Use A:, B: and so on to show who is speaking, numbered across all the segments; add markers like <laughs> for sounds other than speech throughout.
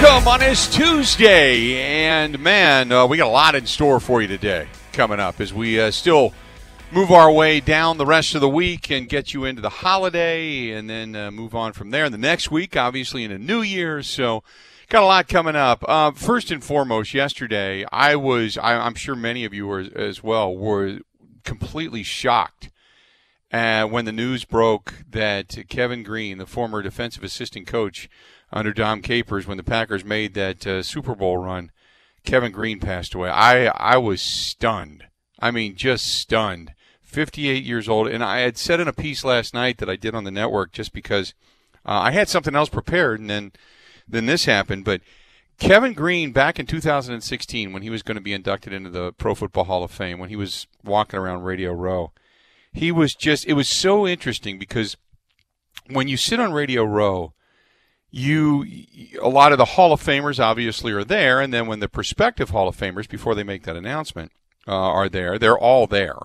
A: Welcome on this Tuesday, and man, uh, we got a lot in store for you today coming up as we uh, still move our way down the rest of the week and get you into the holiday, and then uh, move on from there. And the next week, obviously, in a new year, so got a lot coming up. Uh, first and foremost, yesterday I was, I, I'm sure many of you were as well, were completely shocked. When the news broke that Kevin Greene, the former defensive assistant coach, under Dom Capers when the Packers made that uh, Super Bowl run. Kevin Greene passed away. I I was stunned. I mean, just stunned. 58 years old, and I had said in a piece last night that I did on the network just because uh, I had something else prepared, and then then this happened. But Kevin Greene, back in 2016, when he was going to be inducted into the Pro Football Hall of Fame, when he was walking around Radio Row, he was just. It was so interesting because when you sit on Radio Row you a lot of the Hall of Famers obviously are there, and then when the prospective Hall of Famers before they make that announcement uh, are there, they're all there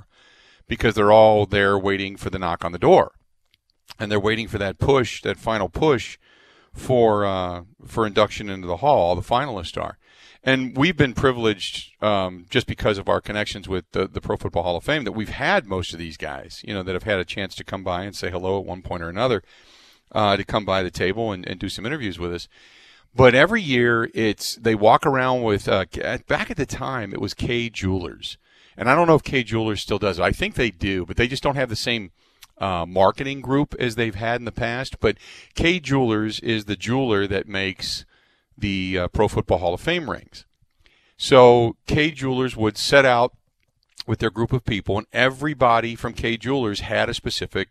A: because they're all there waiting for the knock on the door, and they're waiting for that push, that final push for uh, for induction into the hall. The finalists are, and we've been privileged um, just because of our connections with the, the Pro Football Hall of Fame that we've had most of these guys, you know, that have had a chance to come by and say hello at one point or another uh, to come by the table and, and do some interviews with us. But every year, it's they walk around with uh, back at the time it was Kay Jewelers, and I don't know if Kay Jewelers still does it. I think they do, but they just don't have the same uh, marketing group as they've had in the past. But Kay Jewelers is the jeweler that makes the uh, Pro Football Hall of Fame rings. So Kay Jewelers would set out with their group of people, and everybody from Kay Jewelers had a specific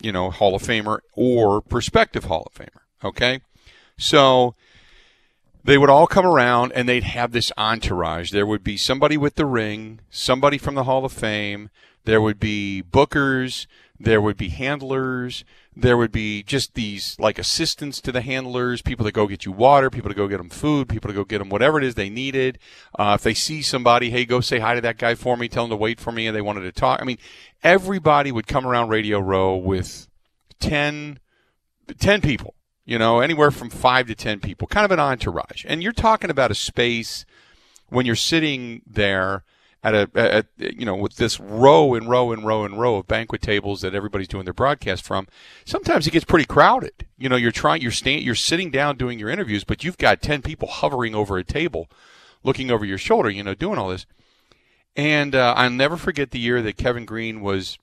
A: you know, Hall of Famer or prospective Hall of Famer. Okay. So they would all come around and they'd have this entourage. There would be somebody with the ring, somebody from the Hall of Fame. There would be bookers. There would be handlers. There would be just these like assistants to the handlers, people that go get you water, people to go get them food, people to go get them whatever it is they needed. Uh, if they see somebody, hey, go say hi to that guy for me, tell them to wait for me, and they wanted to talk. I mean, everybody would come around Radio Row with 10, 10 people, you know, anywhere from five to 10 people, kind of an entourage. And you're talking about a space when you're sitting there at a at, you know with this row and row and row and row of banquet tables that everybody's doing their broadcast from sometimes it gets pretty crowded. You know you're trying you're staying you're sitting down doing your interviews but you've got 10 people hovering over a table looking over your shoulder you know doing all this. And uh, I'll never forget the year that Kevin Greene was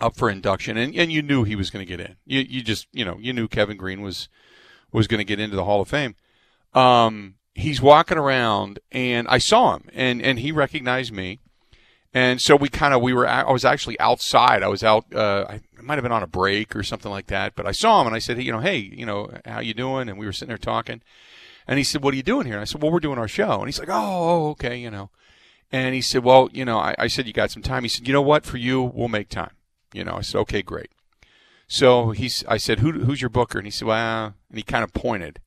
A: up for induction and, and you knew he was going to get in. You you just you know you knew Kevin Greene was was going to get into the Hall of Fame. Um he's walking around and I saw him and, and he recognized me. And so we kind of, we were, I was actually outside. I was out, uh, I might have been on a break or something like that, but I saw him and I said, hey, you know, hey, you know, how you doing? And we were sitting there talking. And he said, what are you doing here? And I said, well, we're doing our show. And he's like, oh, okay, you know. And he said, well, you know, I, I said, you got some time. He said, you know what? For you, we'll make time. You know, I said, okay, great. So he's, I said, Who, who's your booker? And he said, well, and he kind of pointed.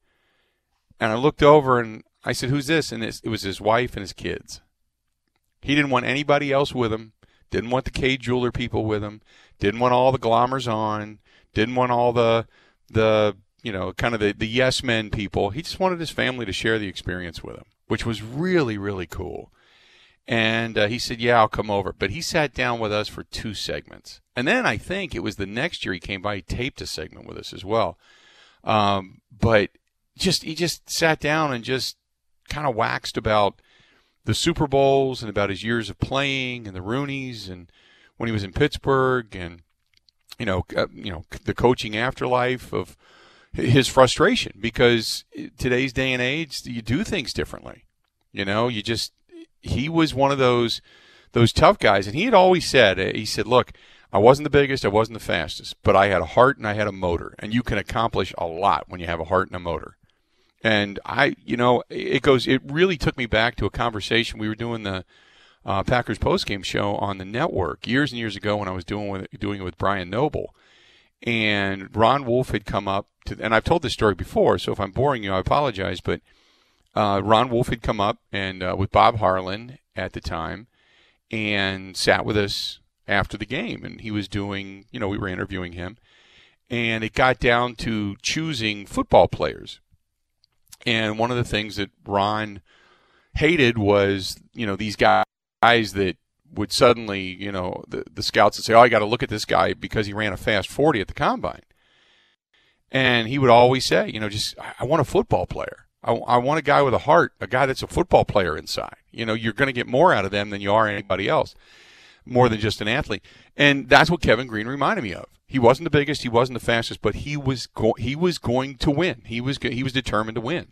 A: And I looked over and I said, who's this? And it was his wife and his kids. He didn't want anybody else with him. Didn't want the Kay Jeweler people with him. Didn't want all the glommers on. Didn't want all the, the, you know, kind of the, the yes men people. He just wanted his family to share the experience with him, which was really, really cool. And uh, he said, Yeah, I'll come over. But he sat down with us for two segments. And then I think it was the next year he came by, he taped a segment with us as well. Um, but just, he just sat down and just kind of waxed about the Super Bowls and about his years of playing and the Rooneys and when he was in Pittsburgh and, you know, uh, you know, the coaching afterlife of his frustration because today's day and age, you do things differently. You know, you just he was one of those those tough guys, and he had always said, he said, look. I wasn't the biggest, I wasn't the fastest, but I had a heart and I had a motor, and you can accomplish a lot when you have a heart and a motor. And I, you know, it goes. It really took me back to a conversation we were doing the uh, Packers postgame show on the network years and years ago when I was doing with, doing it with Brian Noble, and Ron Wolf had come up to, and I've told this story before, so if I'm boring you, I apologize, but uh, Ron Wolf had come up and uh, with Bob Harlan at the time and sat with us after the game. And he was doing, you know, we were interviewing him. And it got down to choosing football players. And one of the things that Ron hated was, you know, these guys that would suddenly, you know, the, the scouts would say, oh, I got to look at this guy because he ran a fast 40 at the combine. And he would always say, you know, just, I want a football player. I, I want a guy with a heart, a guy that's a football player inside. You know, you're going to get more out of them than you are anybody else, more than just an athlete. And that's what Kevin Greene reminded me of. He wasn't the biggest, he wasn't the fastest, but he was go- he was going to win. He was he was determined to win,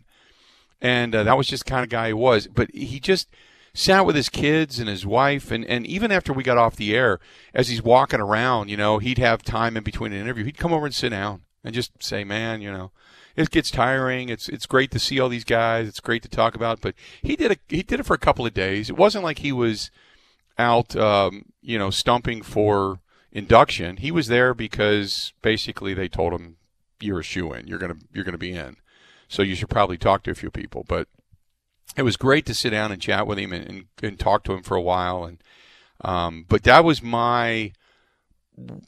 A: and uh, that was just kind of guy he was. But he just sat with his kids and his wife, and and even after we got off the air, as he's walking around, you know, he'd have time in between an interview. He'd come over and sit down and just say, "Man, you know." it gets tiring. It's it's great to see all these guys. It's great to talk about. But he did a, he did it for a couple of days. It wasn't like he was out, um, you know, stumping for induction. He was there because basically they told him you're a shoe in. You're gonna you're gonna be in. So you should probably talk to a few people. But it was great to sit down and chat with him and, and, and talk to him for a while. And um, but that was my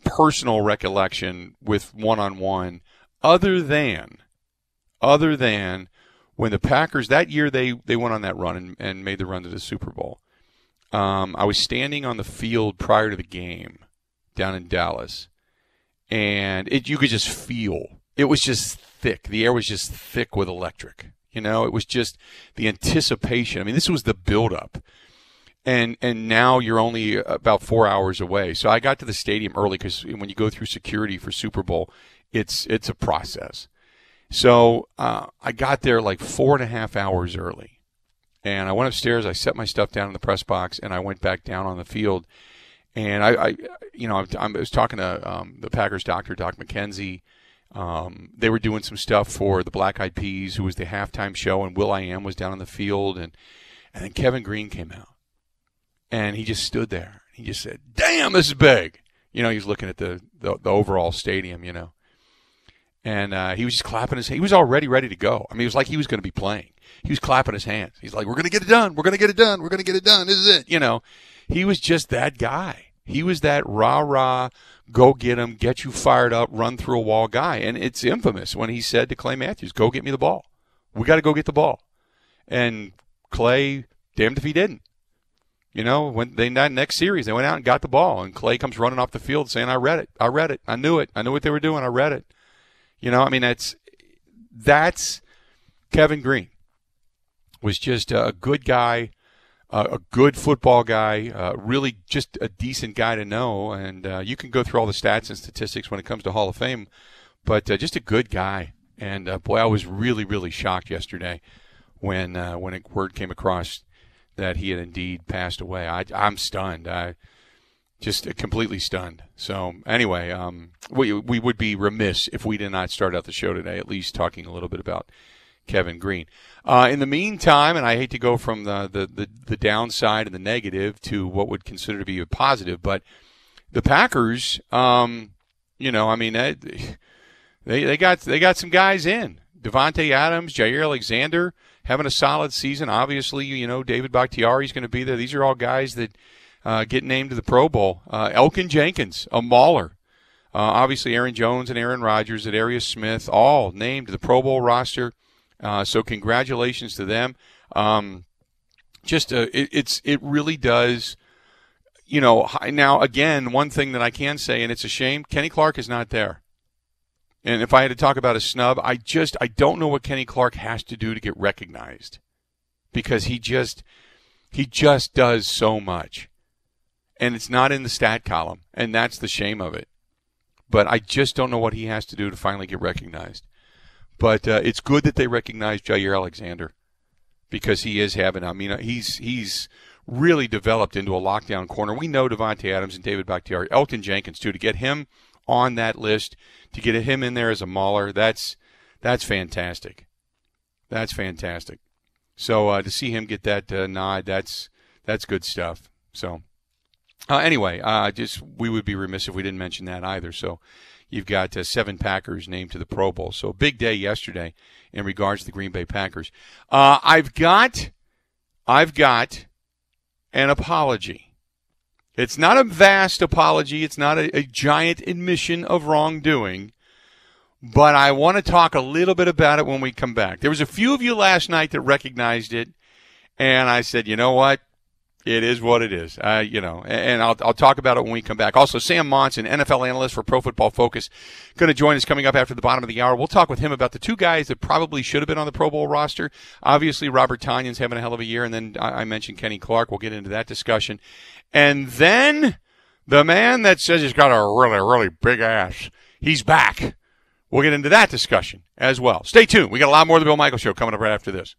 A: personal recollection with one on one, other than other than when the Packers that year they they went on that run and, and made the run to the Super Bowl. Um, I was standing on the field prior to the game down in Dallas, and it you could just feel it was just thick. The air was just thick with electric. You know, it was just the anticipation. I mean, this was the buildup. And and now you're only about four hours away. So I got to the stadium early because when you go through security for Super Bowl, it's it's a process. So uh, I got there like four and a half hours early. And I went upstairs, I set my stuff down in the press box, and I went back down on the field. And I, I you know, I, was talking to um, the Packers doctor, Doc McKenzie. Um, they were doing some stuff for the Black Eyed Peas, who was the halftime show, and will.i.am was down on the field, and and then Kevin Greene came out, and he just stood there. He just said, "Damn, this is big." You know, he was looking at the the, the overall stadium. You know, and uh, he was just clapping his. He was already ready to go. I mean, it was like he was going to be playing. He was clapping his hands. He's like, "We're going to get it done. We're going to get it done. We're going to get it done. This is it." You know, he was just that guy. He was that rah rah, go get him, get you fired up, run through a wall guy. And it's infamous when he said to Clay Matthews, "Go get me the ball. We got to go get the ball." And Clay, damned if he didn't. You know, when they next series, they went out and got the ball, and Clay comes running off the field saying, "I read it. I read it. I knew it. I knew what they were doing. I read it." You know, I mean, that's that's Kevin Greene was just a good guy, a good football guy, uh, really just a decent guy to know. And uh, you can go through all the stats and statistics when it comes to Hall of Fame, but uh, just a good guy. And uh, boy, I was really, really shocked yesterday when uh, when a word came across that he had indeed passed away. I, I'm stunned. I just completely stunned. So anyway, um, we we would be remiss if we did not start out the show today at least talking a little bit about Kevin Greene. Uh, in the meantime, and I hate to go from the, the, the, the, downside and the negative to what would consider to be a positive, but the Packers, um, You know, I mean, they they got they got some guys in. Davante Adams, Jaire Alexander having a solid season. Obviously, you know David Bakhtiari is going to be there. These are all guys that uh, get named to the Pro Bowl. Uh, Elgton Jenkins, a mauler. Uh, obviously, Aaron Jones and Aaron Rodgers, Darius Smith, all named to the Pro Bowl roster. Uh, so congratulations to them. Um, just uh, it, it's it really does. You know, now again, one thing that I can say, and it's a shame, Kenny Clark is not there. And if I had to talk about a snub, I just I don't know what Kenny Clark has to do to get recognized, because he just he just does so much, and it's not in the stat column, and that's the shame of it. But I just don't know what he has to do to finally get recognized. But uh, it's good that they recognize Jaire Alexander because he is having. I mean, he's he's really developed into a lockdown corner. We know Davante Adams and David Bakhtiari, Elgton Jenkins too. To get him on that list, to get him in there as a mauler, that's that's fantastic. That's fantastic. So uh, to see him get that uh, nod, that's that's good stuff. So uh, anyway, uh, just we would be remiss if we didn't mention that either. So you've got uh, seven Packers named to the Pro Bowl. So big day yesterday in regards to the Green Bay Packers. Uh, I've got, I've got an apology. It's not a vast apology. It's not a, a giant admission of wrongdoing. But I want to talk a little bit about it when we come back. There was a few of you last night that recognized it, and I said, you know what? It is what it is. You know, and I'll, I'll talk about it when we come back. Also, Sam Monson, NFL analyst for Pro Football Focus, going to join us coming up after the bottom of the hour. We'll talk with him about the two guys that probably should have been on the Pro Bowl roster. Obviously, Robert Tonyan's having a hell of a year, and then I, I mentioned Kenny Clark. We'll get into that discussion. And then the man that says he's got a really, really big ass, he's back. We'll get into that discussion as well. Stay tuned. We got a lot more of the Bill Michael Show coming up right after this.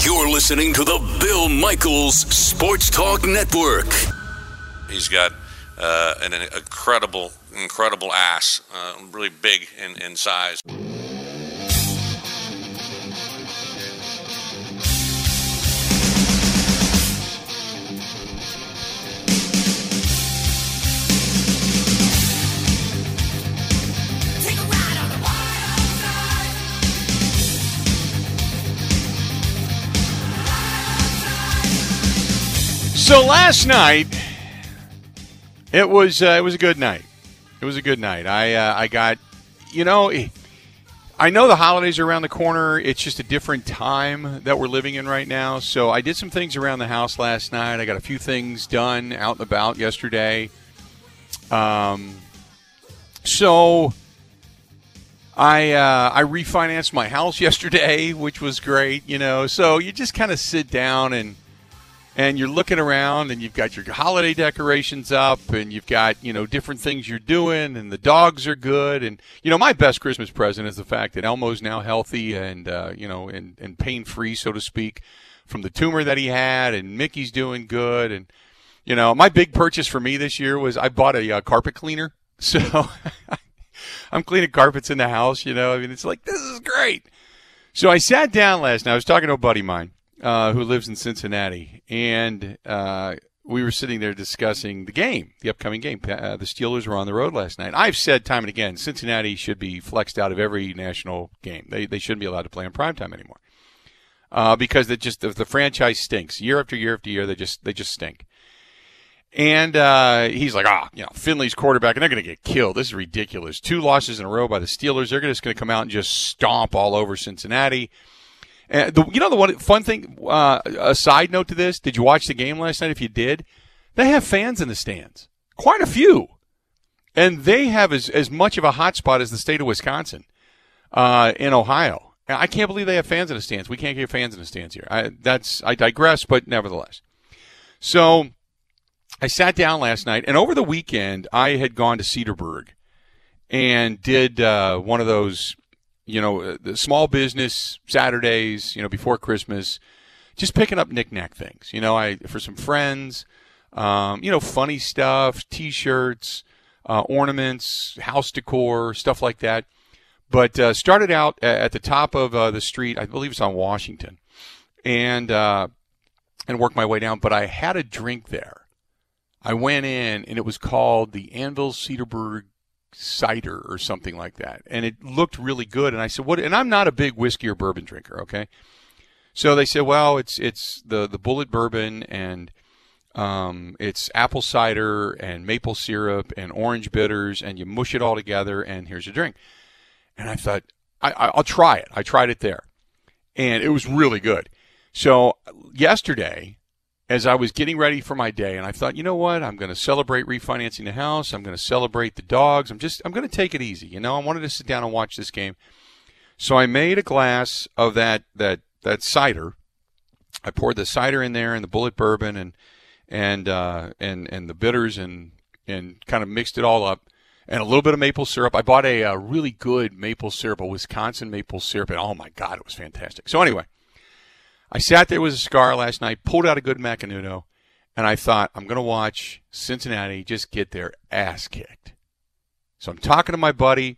B: You're listening to the Bill Michaels Sports Talk Network.
C: He's got uh, an, an, incredible, incredible ass, uh, really big in, in size.
A: So last night, it was uh, it was a good night. It was a good night. I uh, I got, you know, I know the holidays are around the corner. It's just a different time that we're living in right now. So I did some things around the house last night. I got a few things done out and about yesterday. Um, so I uh, I refinanced my house <laughs> yesterday, which was great. You know, so you just kind of sit down and and you're looking around and you've got your holiday decorations up and you've got you know different things you're doing and the dogs are good. And you know my best christmas present is the fact that elmo's now healthy and uh, you know and, and pain free so to speak from the tumor that he had and mickey's doing good. And you know my big purchase for me this year was i bought a uh, carpet cleaner. <laughs> So i'm cleaning carpets in the house you know. I mean it's like this is great. So i sat down last night. I was talking to a buddy of mine uh, who lives in Cincinnati, and uh, we were sitting there discussing the game, the upcoming game. Uh, the Steelers were on the road last night. I've said time and again, Cincinnati should be flexed out of every national game. They they shouldn't be allowed to play in primetime anymore uh, because it just the, the, franchise stinks year after year after year. They just they just stink. And uh, he's like, ah, oh, you know, Finley's quarterback, and they're going to get killed. This is ridiculous. Two losses in a row by the Steelers. They're just going to come out and just stomp all over Cincinnati. And the, you know the one fun thing. Uh, a side note to this: Did you watch the game last night? If you did, they have fans in the stands, quite a few, and they have as as much of a hotspot as the state of Wisconsin uh, in Ohio. I can't believe they have fans in the stands. We can't get fans in the stands here. I, that's I digress, but nevertheless. So I sat down last night, and over the weekend I had gone to Cedarburg and did uh, one of those you know, uh, the small business Saturdays, you know, before Christmas, just picking up knickknack things. You know, I for some friends, um, you know, funny stuff, T-shirts, uh, ornaments, house decor, stuff like that. But uh, started out at the top of uh, the street, I believe it's on Washington, and uh, and worked my way down. But I had a drink there. I went in, and it was called the Anvil Cedarburg cider or something like that, and it looked really good. And I said, "What?" And I'm not a big whiskey or bourbon drinker. Okay, so they said, "Well, it's it's the the Bulleit bourbon and." Um, it's apple cider and maple syrup and orange bitters, and you mush it all together, and here's your drink. And I thought, I, will try it. I tried it there, and it was really good. So yesterday, as I was getting ready for my day, and I thought, you know what, I'm going to celebrate refinancing the house. I'm going to celebrate the dogs. I'm just, I'm going to take it easy. You know, I wanted to sit down and watch this game. So I made a glass of that that that cider. I poured the cider in there and the Bulleit bourbon and and uh, and and the bitters and and kind of mixed it all up and a little bit of maple syrup. I bought a, a, uh, really good maple syrup, a Wisconsin maple syrup, and oh my god, it was fantastic. So anyway, I sat there with a scar last night, pulled out a good Macanudo, and I thought I'm going to watch Cincinnati just get their ass kicked. So I'm talking to my buddy,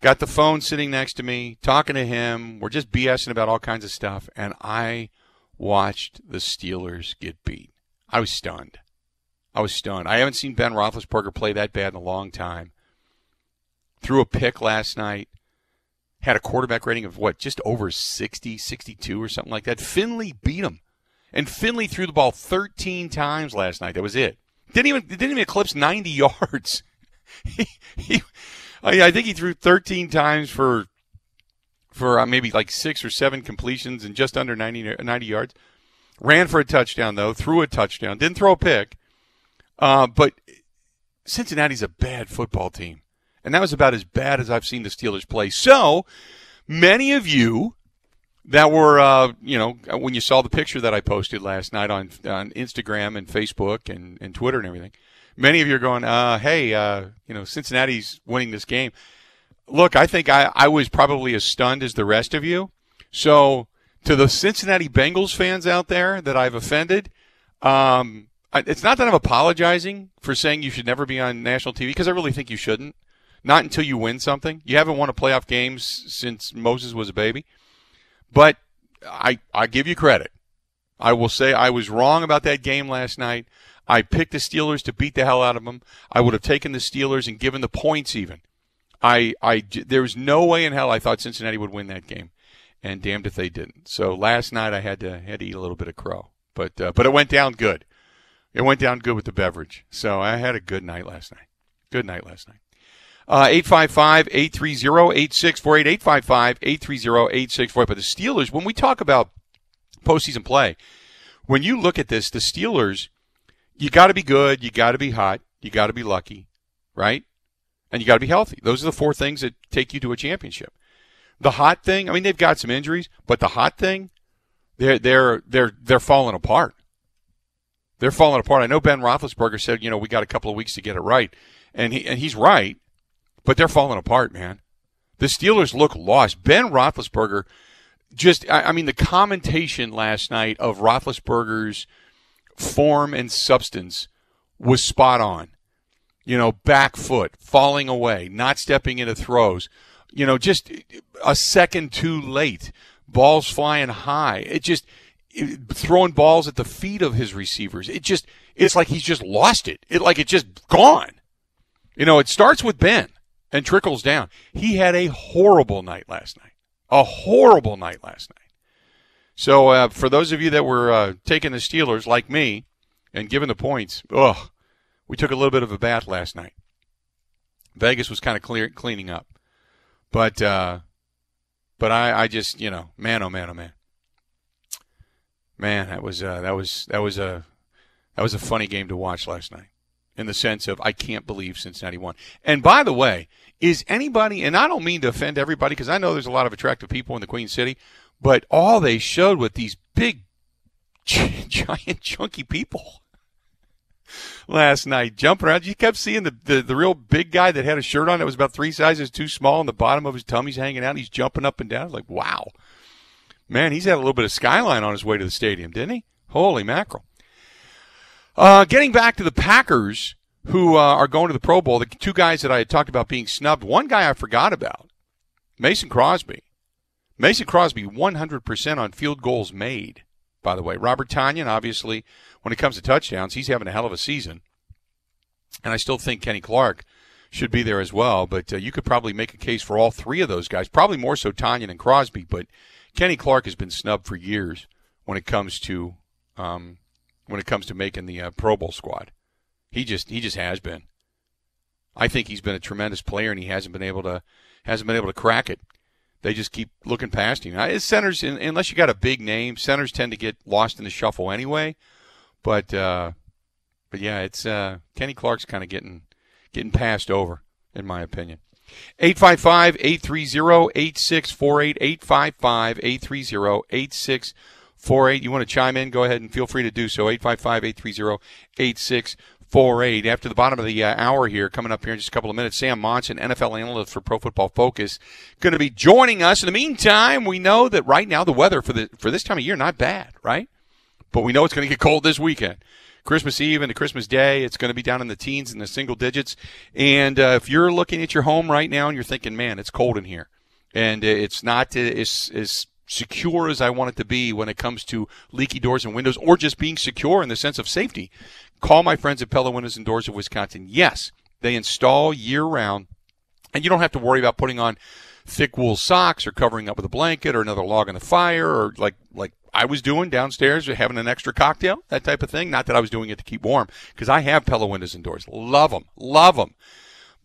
A: got the phone sitting next to me, talking to him. We're just BSing about all kinds of stuff, and I watched the Steelers get beat. I was stunned. I was stunned. I haven't seen Ben Roethlisberger play that bad in a long time. Threw a pick last night. Had a quarterback rating of what, just over 60, 62 or something like that. Finley beat him. And Finley threw the ball 13 times last night. That was it. Didn't even didn't even eclipse 90 <laughs> yards. he, he, I think he threw 13 times for for uh, maybe like six or seven completions and just under 90, 90 yards. Ran for a touchdown, though, threw a touchdown, didn't throw a pick. Uh, but Cincinnati's a bad football team. And that was about as bad as I've seen the Steelers play. So many of you that were, uh, you know, when you saw the picture that I posted last night on, on Instagram and Facebook and, and Twitter and everything, many of you are going, uh, hey, uh, you know, Cincinnati's winning this game. Look, I think I, I was probably as stunned as the rest of you. So to the Cincinnati Bengals fans out there that I've offended, um, it's not that I'm apologizing for saying you should never be on national TV because I really think you shouldn't. Not until you win something. You haven't won a playoff game since Moses was a baby. But I I give you credit. I will say I was wrong about that game last night. I picked the Steelers to beat the hell out of them. I would have taken the Steelers and given the points even. I I there was no way in hell I thought Cincinnati would win that game and damned if they didn't. So last night I had to had to eat a little bit of crow, but uh, but it went down good. It went down good with the beverage. So I had a good night last night. Good night last night. Uh, 855 830 8648. 855 830 8648. But the Steelers, when we talk about postseason play, when you look at this, the Steelers, you got to be good, you got to be hot, you got to be lucky, right? And you got to be healthy. Those are the four things that take you to a championship. The hot thing, I mean, they've got some injuries, but the hot thing, they're they're they're they're falling apart. They're falling apart. I know Ben Roethlisberger said, you know, we got a couple of weeks to get it right, and he and he's right, but they're falling apart, man. The Steelers look lost. Ben Roethlisberger, just I, I mean, the commentation last night of Roethlisberger's form and substance was spot on. You know, back foot, falling away, not stepping into throws you know, just a second too late. Balls flying high. It just it, throwing balls at the feet of his receivers. It just it's like he's just lost it. It like it's just gone. You know, it starts with Ben and trickles down. He had a horrible night last night. A horrible night last night. So uh, for those of you that were uh, taking the Steelers like me and giving the points, ugh, we took a little bit of a bath last night. Vegas was kind of clear, cleaning up. But uh, but I, I just you know man oh man oh man man that was uh, that was that was a that was a funny game to watch last night in the sense of I can't believe Cincinnati won. And by the way, is anybody and I don't mean to offend everybody because I know there's a lot of attractive people in the Queen City, but all they showed with these big <laughs> giant chunky people <laughs> last night, jumping around. You kept seeing the, the, the real big guy that had a shirt on that was about three sizes too small, and the bottom of his tummy's hanging out. He's jumping up and down. It's like, wow, man, he's had a little bit of skyline on his way to the stadium, didn't he? Holy mackerel! Uh, getting back to the Packers, who uh, are going to the Pro Bowl, the two guys that I had talked about being snubbed. One guy I forgot about, Mason Crosby. Mason Crosby, 100% on field goals made. By the way, Robert Tonyan, obviously when it comes to touchdowns, he's having a hell of a season. And I still think Kenny Clark should be there as well. But uh, you could probably make a case for all three of those guys, probably more so Tonyan and Crosby. But Kenny Clark has been snubbed for years when it comes to um, when it comes to making the uh, Pro Bowl squad. He just he just has been. I think he's been a tremendous player, and he hasn't been able to hasn't been able to crack it. They just keep looking past him. His centers, unless you got a big name, centers tend to get lost in the shuffle anyway. But uh, but yeah, it's uh, Kenny Clark's kind of getting getting passed over, in my opinion. 855 830 8648. 855 830 8648. You want to chime in? Go ahead and feel free to do so. 855 830 8648. After the bottom of the uh, hour here, coming up here in just a couple of minutes, Sam Monson, NFL analyst for Pro Football Focus, going to be joining us. In the meantime, we know that right now the weather for the for this time of year not bad, right? But we know it's going to get cold this weekend. Christmas Eve into Christmas Day. It's going to be down in the teens and the single digits. And uh, if you're looking at your home right now and you're thinking, man, it's cold in here, and it's not as, as secure as I want it to be when it comes to leaky doors and windows or just being secure in the sense of safety, call my friends at Pella Windows and Doors of Wisconsin. Yes, they install year round, and you don't have to worry about putting on thick wool socks or covering up with a blanket or another log on the fire or like like I was doing downstairs, having an extra cocktail, that type of thing. Not that I was doing it to keep warm, because I have Pella windows and doors. Love them, love them.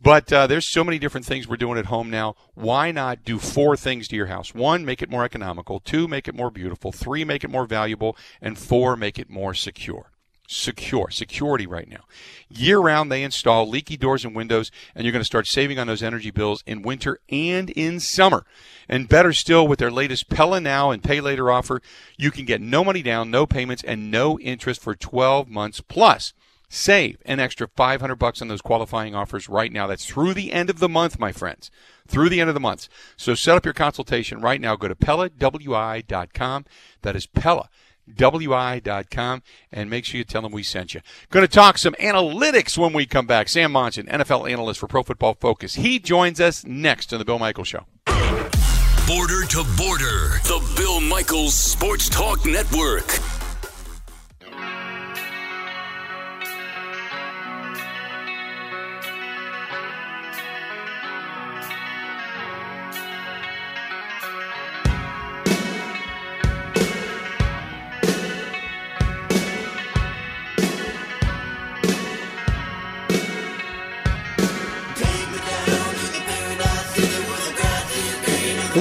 A: But uh, there's so many different things we're doing at home now. Why not do four things to your house? One, make it more economical. Two, make it more beautiful. Three, make it more valuable. And four, make it more secure secure security right now year round they install leaky doors and windows and you're going to start saving on those energy bills in winter and in summer and better still with their latest pella now and pay later offer you can get no money down no payments and no interest for 12 months plus save an extra 500 bucks on those qualifying offers right now that's through the end of the month my friends through the end of the month so set up your consultation right now go to pellawi.com that is pella wi.com, and make sure you tell them we sent you. Going to talk some analytics when we come back. Sam Monson, NFL analyst for Pro Football Focus. He joins us next on The Bill Michaels Show.
B: Border to Border, the Bill Michaels Sports Talk Network.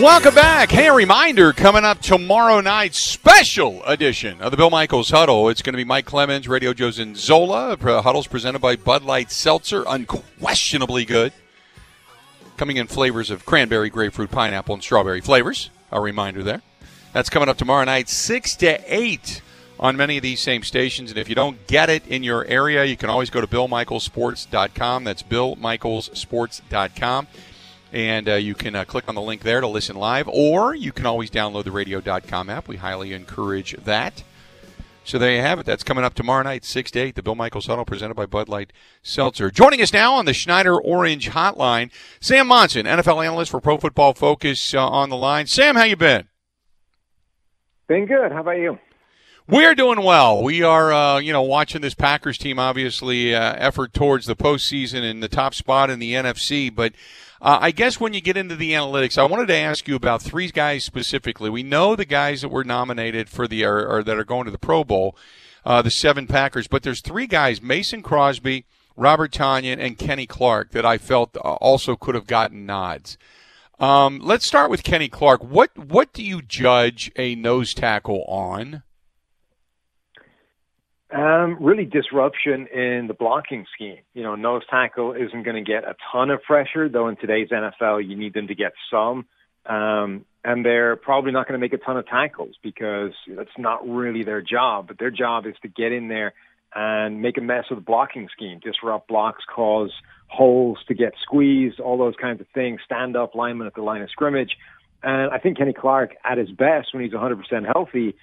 A: Welcome back. Hey, a reminder coming up tomorrow night, special edition of the Bill Michaels Huddle. It's going to be Mike Clemens, Radio and Zola. Huddle's presented by Bud Light Seltzer, unquestionably good. Coming in flavors of cranberry, grapefruit, pineapple, and strawberry flavors. A reminder there. That's coming up tomorrow night, 6 to 8 on many of these same stations. And if you don't get it in your area, you can always go to BillMichaelsports.com. That's BillMichaelsports.com and uh, you can uh, click on the link there to listen live, or you can always download the radio.com app. We highly encourage that. So there you have it. That's coming up tomorrow night, 6 to 8, the Bill Michaels Huddle presented by Bud Light Seltzer. Joining us now on the Schneider Orange Hotline, Sam Monson, NFL analyst for Pro Football Focus uh, on the line. Sam, how you been?
D: Been good. How about you?
A: We're doing well. We are, uh, you know, watching this Packers team, obviously, uh, effort towards the postseason and the top spot in the NFC, but uh, I guess when you get into the analytics, I wanted to ask you about three guys specifically. We know the guys that were nominated for the or, or that are going to the Pro Bowl, uh, the seven Packers, but there's three guys: Mason Crosby, Robert Tonyan, and Kenny Clark that I felt uh, also could have gotten nods. Um, let's start with Kenny Clark. What what do you judge a nose tackle on?
D: Um, really disruption in the blocking scheme. You know, nose tackle isn't going to get a ton of pressure, though in today's NFL you need them to get some. Um, and they're probably not going to make a ton of tackles because that's not really their job. But their job is to get in there and make a mess of the blocking scheme, disrupt blocks, cause holes to get squeezed, all those kinds of things, stand up linemen at the line of scrimmage. And I think Kenny Clark, at his best, when he's 100% healthy,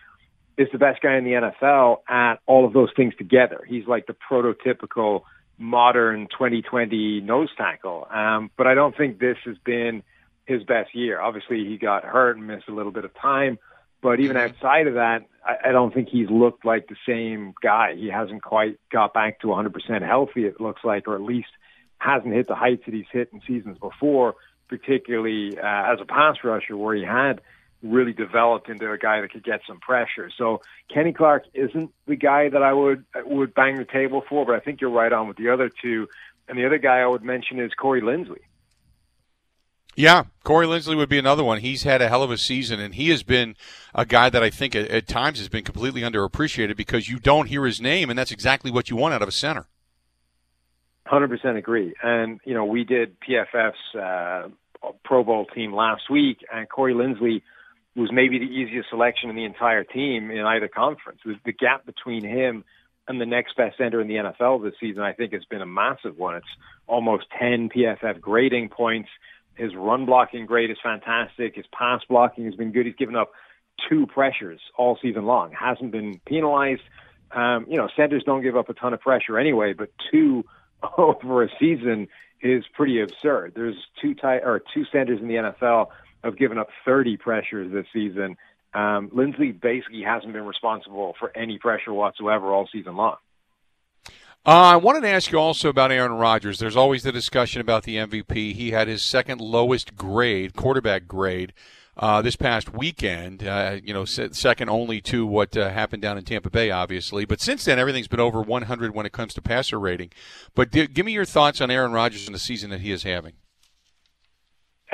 D: is the best guy in the NFL at all of those things together. He's like the prototypical modern 2020 nose tackle. Um, but I don't think this has been his best year. Obviously, he got hurt and missed a little bit of time. But even mm-hmm. outside of that, I, I don't think he's looked like the same guy. He hasn't quite got back to 100% healthy, it looks like, or at least hasn't hit the heights that he's hit in seasons before, particularly uh, as a pass rusher, where he had really developed into a guy that could get some pressure. So Kenny Clark isn't the guy that I would would bang the table for, but I think you're right on with the other two. And the other guy I would mention is Corey Linsley.
A: Yeah, Corey Linsley would be another one. He's had a hell of a season, and he has been a guy that I think at, at times has been completely underappreciated because you don't hear his name, and that's exactly what you want out of a center.
D: Hundred percent agree. And you know, we did PFF's uh, Pro Bowl team last week, and Corey Linsley was maybe the easiest selection in the entire team in either conference. The gap between him and the next best center in the NFL this season, I think, has been a massive one. It's almost 10 PFF grading points. His run blocking grade is fantastic. His pass blocking has been good. He's given up two pressures all season long. Hasn't been penalized. Um, you know, centers don't give up a ton of pressure anyway, but two <laughs> over a season is pretty absurd. There's two tight or two centers in the NFL have given up 30 pressures this season. Um, Linsley basically hasn't been responsible for any pressure whatsoever all season long.
A: Uh, I wanted to ask you also about Aaron Rodgers. There's always the discussion about the MVP. He had his second lowest grade, quarterback grade, uh, this past weekend. Uh, you know, second only to what uh, happened down in Tampa Bay, obviously. But since then, everything's been over 100 when it comes to passer rating. But d- give me your thoughts on Aaron Rodgers and the season that he is having.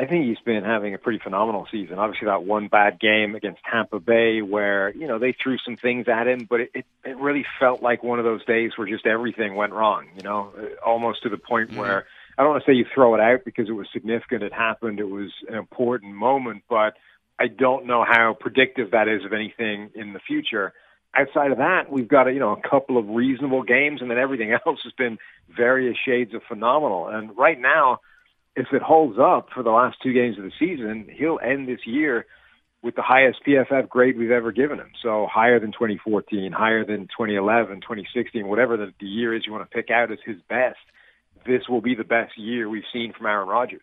D: I think he's been having a pretty phenomenal season. Obviously, that one bad game against Tampa Bay, where you know they threw some things at him, but it it really felt like one of those days where just everything went wrong. You know, almost to the point mm-hmm. where I don't want to say you throw it out because it was significant. It happened. It was an important moment, but I don't know how predictive that is of anything in the future. Outside of that, we've got a, you know a couple of reasonable games, and then everything <laughs> else has been various shades of phenomenal. And right now if it holds up for the last two games of the season, he'll end this year with the highest PFF grade we've ever given him. So higher than 2014, higher than 2011, 2016, whatever the, the year is you want to pick out as his best. This will be the best year we've seen from Aaron Rodgers.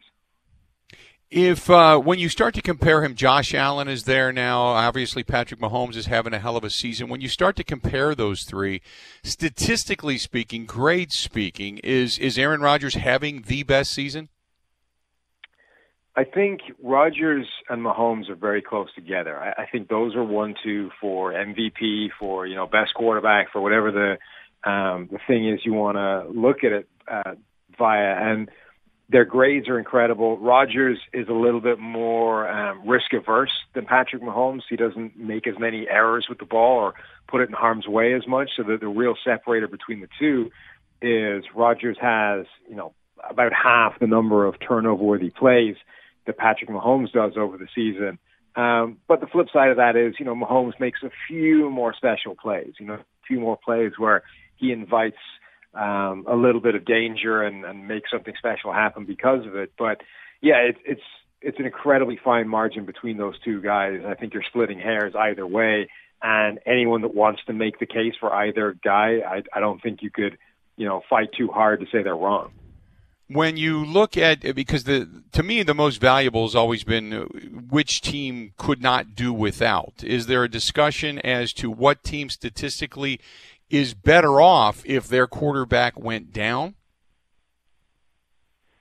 A: If uh, when you start to compare him, Josh Allen is there now. Obviously, Patrick Mahomes is having a hell of a season. When you start to compare those three, statistically speaking, grade speaking, is is Aaron Rodgers having the best season?
D: I think Rodgers and Mahomes are very close together. I, I think those are one two for MVP, for you know best quarterback, for whatever the um, the thing is you want to look at it uh, via. And their grades are incredible. Rodgers is a little bit more um, risk averse than Patrick Mahomes. He doesn't make as many errors with the ball or put it in harm's way as much. So the, the real separator between the two is Rodgers has you know about half the number of turnover worthy plays that Patrick Mahomes does over the season. Um, but the flip side of that is, you know, Mahomes makes a few more special plays, you know, a few more plays where he invites um, a little bit of danger and, and makes something special happen because of it. But yeah, it, it's it's an incredibly fine margin between those two guys. I think you're splitting hairs either way, and anyone that wants to make the case for either guy, I, I don't think you could, you know, fight too hard to say they're wrong
A: when you look at because the to me the most valuable has always been which team could not do without. Is there a discussion as to what team statistically is better off if their quarterback went down?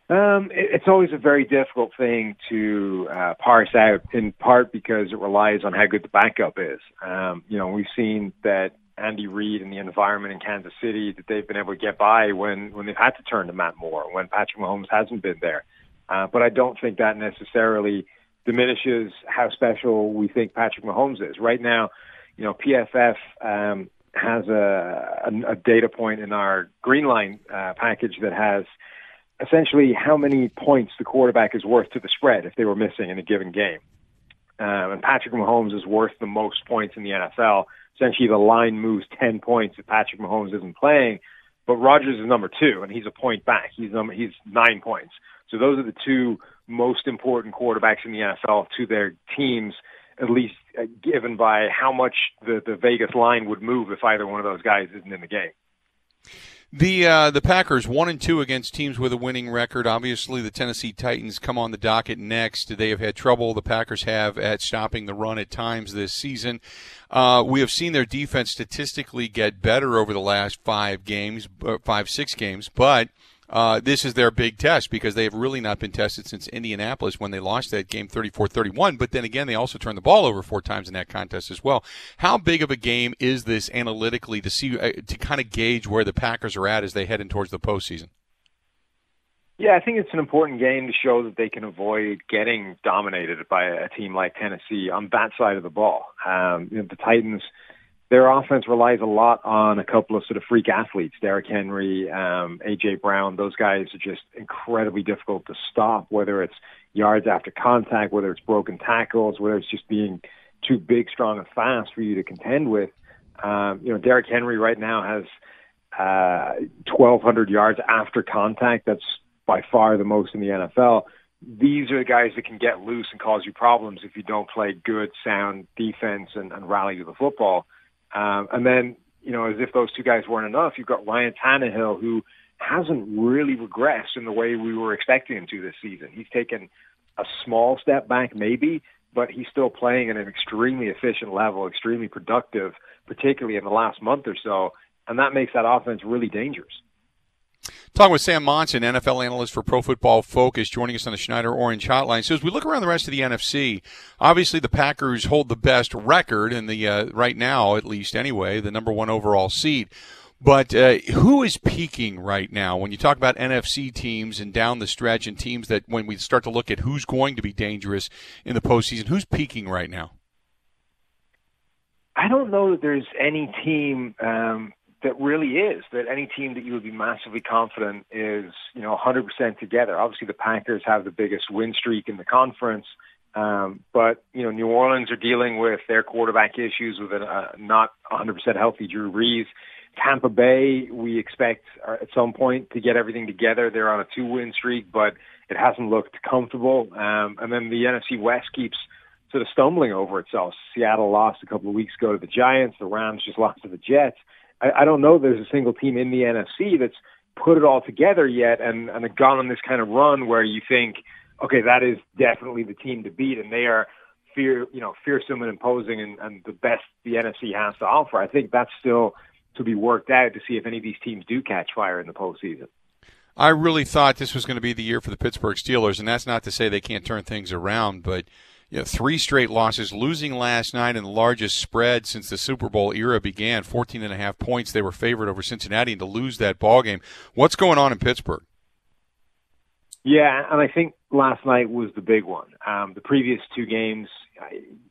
D: Um, it's always a very difficult thing to uh, parse out, in part because it relies on how good the backup is. Um, you know, we've seen that Andy Reid and the environment in Kansas City that they've been able to get by when when they've had to turn to Matt Moore when Patrick Mahomes hasn't been there. Uh, but I don't think that necessarily diminishes how special we think Patrick Mahomes is. Right now, you know, PFF um, has a, a, a data point in our Greenline uh, package that has essentially how many points the quarterback is worth to the spread if they were missing in a given game. Um, and Patrick Mahomes is worth the most points in the NFL essentially the line moves 10 points if Patrick Mahomes isn't playing. But Rodgers is number two, and he's a point back. He's number he's nine points. So those are the two most important quarterbacks in the NFL to their teams, at least uh, given by how much the the Vegas line would move if either one of those guys isn't in the game.
A: The uh, the Packers one and two against teams with a winning record. Obviously, the Tennessee Titans come on the docket next. They have had trouble. The Packers have at stopping the run at times this season. Uh, we have seen their defense statistically get better over the last five games, uh, five six games, but uh, this is their big test because they have really not been tested since Indianapolis when they lost that game 34-31. But then again, they also turned the ball over four times in that contest as well. How big of a game is this analytically to see uh, to kind of gauge where the Packers are at as they head in towards the postseason?
D: Yeah, I think it's an important game to show that they can avoid getting dominated by a team like Tennessee on that side of the ball. Um, you know, the Titans, their offense relies a lot on a couple of sort of freak athletes, Derrick Henry, um, AJ Brown. Those guys are just incredibly difficult to stop, whether it's yards after contact, whether it's broken tackles, whether it's just being too big, strong, and fast for you to contend with. Um, you know, Derrick Henry right now has uh, 1,200 yards after contact. That's by far the most in the NFL. These are the guys that can get loose and cause you problems if you don't play good, sound defense and, and rally to the football. Um, and then, you know, as if those two guys weren't enough, you've got Ryan Tannehill, who hasn't really regressed in the way we were expecting him to this season. He's taken a small step back, maybe, but he's still playing at an extremely efficient level, extremely productive, particularly in the last month or so. And that makes that offense really dangerous.
A: Talking with Sam Monson, NFL analyst for Pro Football Focus, joining us on the Schneider Orange Hotline. So as we look around the rest of the NFC, obviously the Packers hold the best record in the uh, right now, at least anyway, the number one overall seed. But uh, who is peaking right now? When you talk about NFC teams and down the stretch and teams that when we start to look at who's going to be dangerous in the postseason, who's peaking right now?
D: I don't know that there's any team um, that really is that any team that you would be massively confident is you know 100% together. Obviously, the Packers have the biggest win streak in the conference, um, but you know New Orleans are dealing with their quarterback issues with a not 100% healthy Drew Brees. Tampa Bay, we expect uh, at some point to get everything together. They're on a two-win streak, but it hasn't looked comfortable. Um, and then the NFC West keeps sort of stumbling over itself. Seattle lost a couple of weeks ago to the Giants. The Rams just lost to the Jets. I, I don't know there's a single team in the NFC that's put it all together yet and, and gone on this kind of run where you think, okay, that is definitely the team to beat, and they are fear, you know, fearsome and imposing, and, and the best the NFC has to offer. I think that's still to be worked out to see if any of these teams do catch fire in the postseason.
A: I really thought this was going to be the year for the Pittsburgh Steelers, and that's not to say they can't turn things around, but you know, three straight losses, losing last night in the largest spread since the Super Bowl era began, 14 and a half points. They were favored over Cincinnati and to lose that ball game. What's going on in Pittsburgh?
D: Yeah, and I think last night was the big one. Um, the previous two games,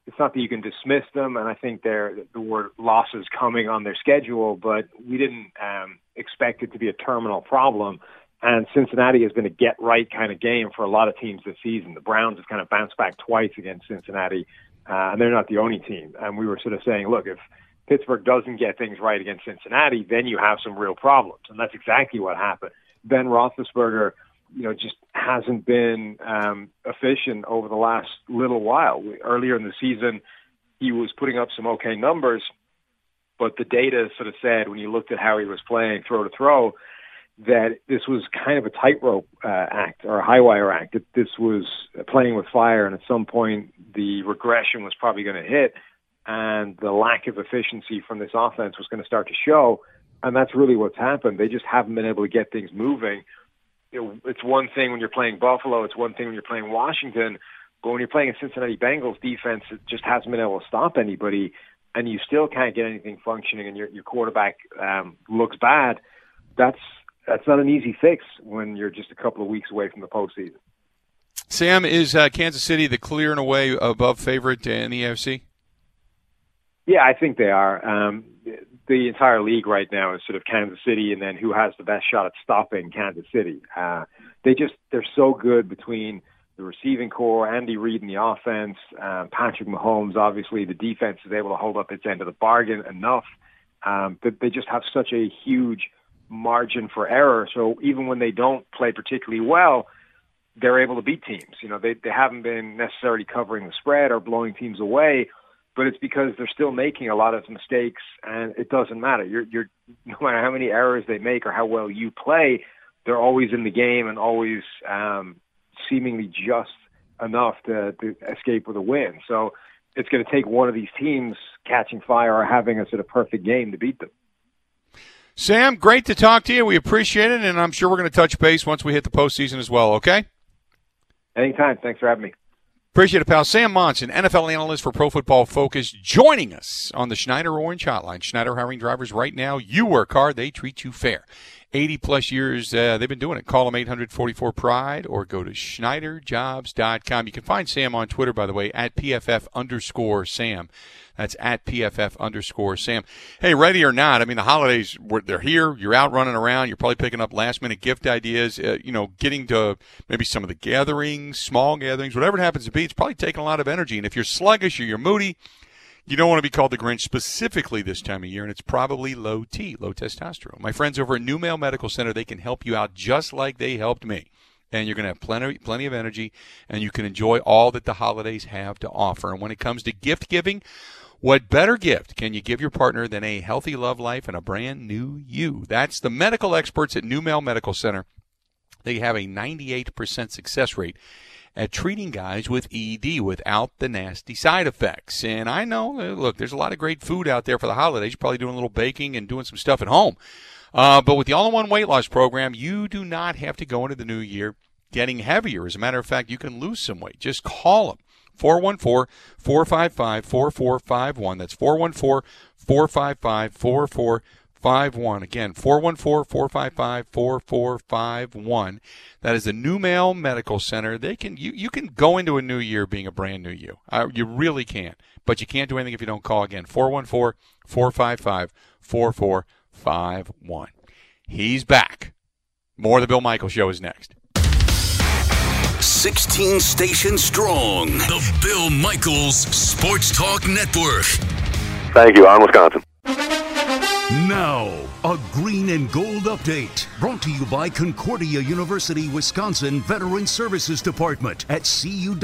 D: it's not that you can dismiss them, and I think there the losses coming on their schedule, but we didn't um, expect it to be a terminal problem. And Cincinnati has been a get right kind of game for a lot of teams this season. The Browns have kind of bounced back twice against Cincinnati, uh, and they're not the only team. And we were sort of saying, look, if Pittsburgh doesn't get things right against Cincinnati, then you have some real problems. And that's exactly what happened. Ben Roethlisberger, you know, just hasn't been um, efficient over the last little while. Earlier in the season, he was putting up some okay numbers, but the data sort of said when you looked at how he was playing throw to throw, that this was kind of a tightrope uh, act or a high wire act. That this was playing with fire, and at some point the regression was probably going to hit, and the lack of efficiency from this offense was going to start to show. And that's really what's happened. They just haven't been able to get things moving. It's one thing when you're playing Buffalo. It's one thing when you're playing Washington. But when you're playing a Cincinnati Bengals defense, it just hasn't been able to stop anybody, and you still can't get anything functioning, and your your quarterback um, looks bad. That's that's not an easy fix when you're just a couple of weeks away from the postseason.
A: Sam, is uh, Kansas City the clear and away above favorite in the AFC?
D: Yeah, I think they are. Um, the entire league right now is sort of Kansas City, and then who has the best shot at stopping Kansas City? Uh, they just they're so good between the receiving corps, Andy Reid in the offense, um, Patrick Mahomes. Obviously, the defense is able to hold up its end of the bargain enough um, that they just have such a huge margin for error. So even when they don't play particularly well, they're able to beat teams. You know, they they haven't been necessarily covering the spread or blowing teams away, but it's because they're still making a lot of mistakes, and it doesn't matter. You're you're <laughs> no matter how many errors they make or how well you play, they're always in the game and always um, seemingly just enough to, to escape with a win. So it's going to take one of these teams catching fire or having a sort of perfect game to beat them.
A: Sam, great to talk to you. We appreciate it, and I'm sure we're going to touch base once we hit the postseason as well. Okay.
D: Anytime. Thanks for having me.
A: Appreciate it, pal. Sam Monson, NFL analyst for Pro Football Focus, joining us on the Schneider Orange Hotline. Schneider hiring drivers right now. You work hard, they treat you fair. 80 plus years uh, they've been doing it. Call them 844 Pride or go to SchneiderJobs.com. You can find Sam on Twitter, by the way, at PFF underscore Sam. That's at PFF underscore Sam. Hey, ready or not, I mean, the holidays, they're here. You're out running around. You're probably picking up last minute gift ideas, uh, you know, getting to maybe some of the gatherings, small gatherings, whatever it happens to be. It's probably taking a lot of energy. And if you're sluggish or you're moody, you don't want to be called the Grinch specifically this time of year, and it's probably low T, low testosterone. My friends over at New Male Medical Center, they can help you out just like they helped me. And you're going to have plenty, plenty of energy, and you can enjoy all that the holidays have to offer. And when it comes to gift giving, what better gift can you give your partner than a healthy love life and a brand new you? That's the medical experts at New Male Medical Center. They have a 98% success rate at treating guys with ED without the nasty side effects. And I know, uh, look, there's a lot of great food out there for the holidays. You're probably doing a little baking and doing some stuff at home. Uh, but with the all in one weight loss program, you do not have to go into the new year getting heavier. As a matter of fact, you can lose some weight. Just call them. 414 455 4451. That's 414 455 4451. Again, 414 455 4451. That is the New Male Medical Center. They can you, you can go into a new year being a brand new you. Uh, you really can't, But you can't do anything if you don't call again. 414 455 4451. He's back. More of the Bill Michael Show is next.
B: 16 stations strong. The Bill Michaels Sports Talk Network.
E: Thank you. On Wisconsin.
B: Now, a green and gold update brought to you by Concordia University, Wisconsin Veteran Services Department at cuw.edu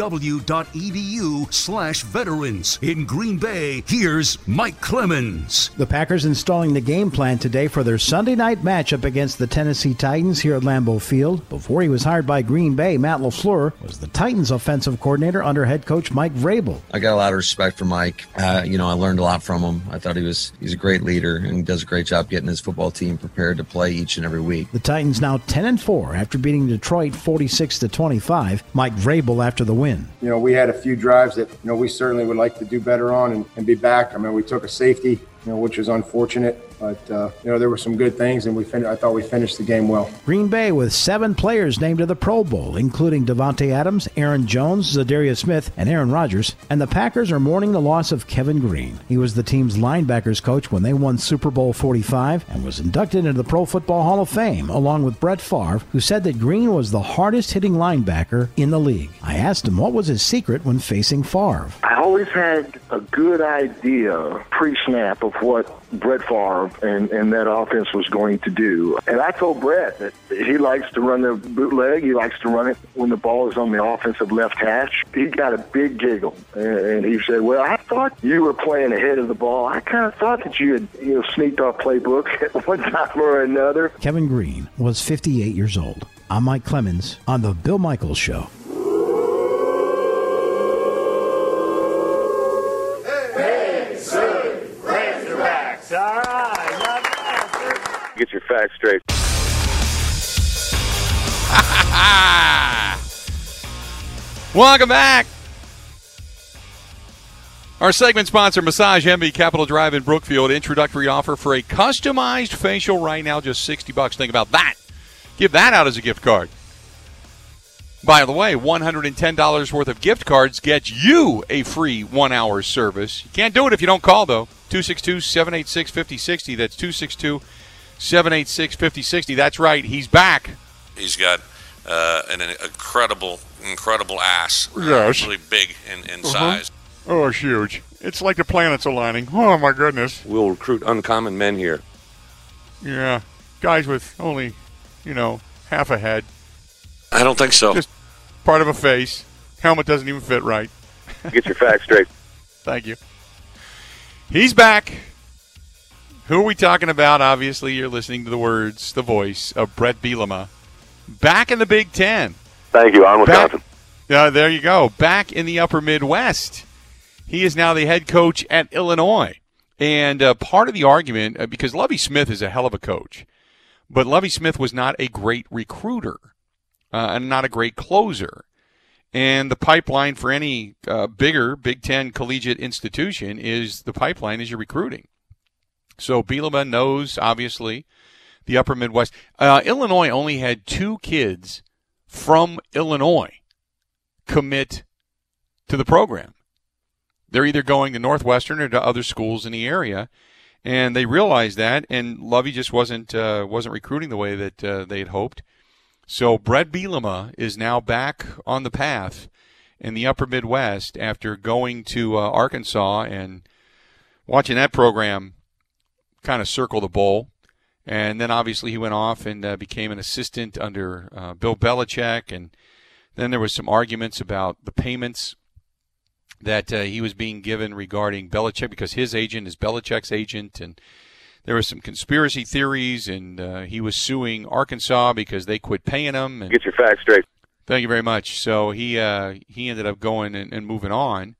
B: slash veterans. In Green Bay, here's Mike Clemens.
F: The Packers installing the game plan today for their Sunday night matchup against the Tennessee Titans here at Lambeau Field. Before he was hired by Green Bay, Matt LaFleur was the Titans offensive coordinator under head coach Mike Vrabel.
G: I got a lot of respect for Mike. Uh, you know, I learned a lot from him. I thought he was he's a great leader and does a great job getting his football team prepared to play each and every week.
F: The Titans now 10 and 4 after beating Detroit 46 to 25. Mike Vrabel after the win.
H: You know, we had a few drives that you know we certainly would like to do better on and, and be back. I mean, we took a safety, you know, which was unfortunate. But uh, you know there were some good things, and we fin- I thought we finished the game well.
F: Green Bay with seven players named to the Pro Bowl, including Davante Adams, Aaron Jones, Za'Darius Smith, and Aaron Rodgers. And the Packers are mourning the loss of Kevin Greene. He was the team's linebackers coach when they won Super Bowl 45 and was inducted into the Pro Football Hall of Fame, along with Brett Favre, who said that Greene was the hardest hitting linebacker in the league. I asked him what was his secret when facing Favre.
I: I always had a good idea pre-snap of what Brett Favre and, and that offense was going to do. And I told Brett that he likes to run the bootleg. He likes to run it when the ball is on the offensive left hash. He got a big giggle. And he said, well, I thought you were playing ahead of the ball. I kind of thought that you had you know, sneaked off playbook <laughs> at one time or another.
F: Kevin Greene was 58 years old. I'm Mike Clemens on The Bill Michaels Show.
E: Get your facts straight. <laughs>
A: Welcome back. Our segment sponsor, Massage Envy Capital Drive in Brookfield. Introductory offer for a customized facial right now, just 60 bucks. Think about that. Give that out as a gift card. By the way, $110 worth of gift cards gets you a free one hour service. You can't do it if you don't call, though. 262 786 5060. That's 262 786 5060. That's right. He's back.
C: He's got uh, an, incredible, incredible ass. Uh,
A: Yes.
C: Really big in, in
A: Uh-huh.
C: size.
A: Oh, it's huge. It's like the planets aligning. Oh, my goodness.
E: We'll recruit uncommon men here.
A: Yeah. Guys with only, you know, half a head.
C: I don't think so.
A: Just part of a face. Helmet doesn't even fit right.
E: Get your facts straight. <laughs>
A: Thank you. He's back. Who are we talking about? Obviously, you're listening to the words, the voice of Bret Bielema. Back in the Big Ten.
E: Thank you. On Wisconsin.
A: Uh, there you go. Back in the upper Midwest. He is now the head coach at Illinois. And uh, part of the argument, uh, because Lovie Smith is a hell of a coach, but Lovie Smith was not a great recruiter uh, and not a great closer. And the pipeline for any uh, bigger Big Ten collegiate institution is the pipeline is your recruiting. So Bielema knows, obviously, the upper Midwest. Uh, Illinois only had two kids from Illinois commit to the program. They're either going to Northwestern or to other schools in the area, and they realized that. And Lovie just wasn't uh, wasn't recruiting the way that uh, they had hoped. So Bret Bielema is now back on the path in the Upper Midwest after going to uh, Arkansas and watching that program kind of circle the bowl. And then obviously he went off and uh, became an assistant under uh, Bill Belichick. And then there was some arguments about the payments that uh, he was being given regarding Belichick because his agent is Belichick's agent. And there were some conspiracy theories, and uh, he was suing Arkansas because they quit paying him. And
E: Get your facts straight.
A: Thank you very much. So he uh, he ended up going and, and, moving on,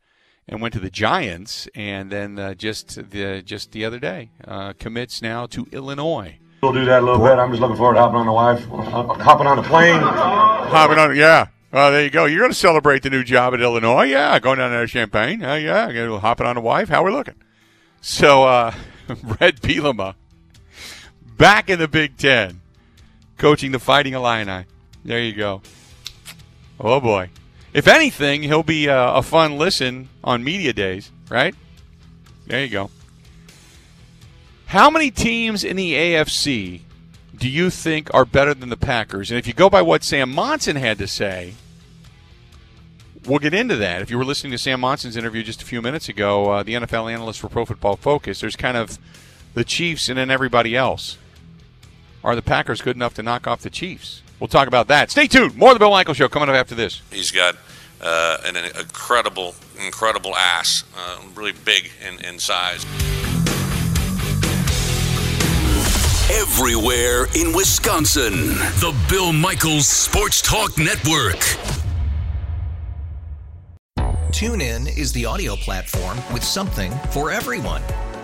A: and went to the Giants, and then uh, just the just the other day uh, commits now to Illinois.
J: We'll do that a little bit. I'm just looking forward to hopping on the wife, hopping on the plane.
A: Hopping on, yeah. Oh, there you go. You're going to celebrate the new job at Illinois, yeah. Going down there to Champaign, uh, yeah. Going hopping on the wife. How we looking? So, uh, <laughs> Bret Bielema back in the Big Ten, coaching the Fighting Illini. There you go. Oh boy. If anything, he'll be uh, a fun listen on media days, right? There you go. How many teams in the AFC do you think are better than the Packers? And if you go by what Sam Monson had to say, we'll get into that. If you were listening to Sam Monson's interview just a few minutes ago, uh, the NFL analyst for Pro Football Focus, there's kind of the Chiefs and then everybody else. Are the Packers good enough to knock off the Chiefs? We'll talk about that. Stay tuned. More of the Bill Michael Show coming up after this.
C: He's got uh, an, an, incredible, incredible ass, uh, really big in, in size.
B: Everywhere in Wisconsin, the Bill Michaels Sports Talk Network.
K: TuneIn is the audio platform with something for everyone.